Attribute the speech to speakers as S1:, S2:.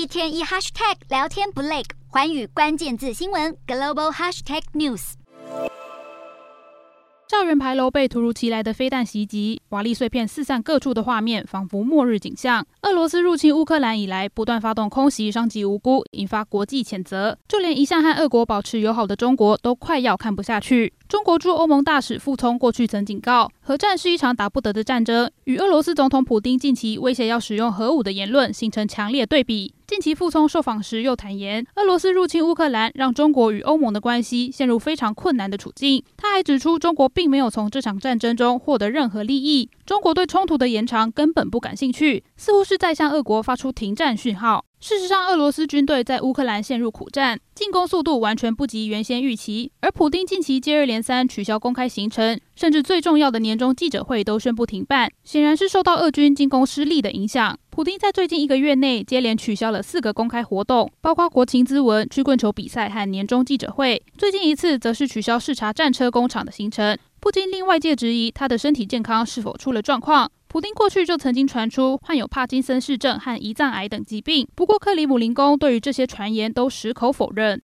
S1: 一天一 hashtag 聊天不累，寰宇关键字新闻 global hashtag news。
S2: 校园牌楼被突如其来的飞弹袭击，瓦砾碎片四散各处的画面，仿佛末日景象。俄罗斯入侵乌克兰以来，不断发动空袭，伤及无辜，引发国际谴责。就连一向和俄国保持友好的中国，都快要看不下去。中国驻欧盟大使傅聪过去曾警告，核战是一场打不得的战争，与俄罗斯总统普丁近期威胁要使用核武的言论形成强烈对比。近期傅聪受访时又坦言，俄罗斯入侵乌克兰让中国与欧盟的关系陷入非常困难的处境。他还指出，中国并没有从这场战争中获得任何利益，中国对冲突的延长根本不感兴趣，似乎是在向俄国发出停战讯号。事实上，俄罗斯军队在乌克兰陷入苦战，进攻速度完全不及原先预期。而普丁近期接二连三取消公开行程，甚至最重要的年终记者会都宣布停办，显然是受到俄军进攻失利的影响。普丁在最近一个月内接连取消了四个公开活动，包括国情咨文、曲棍球比赛和年终记者会。最近一次则是取消视察战车工厂的行程，不禁令外界质疑他的身体健康是否出了状况。普丁过去就曾经传出患有帕金森氏症和胰脏癌等疾病，不过克里姆林宫对于这些传言都矢口否认。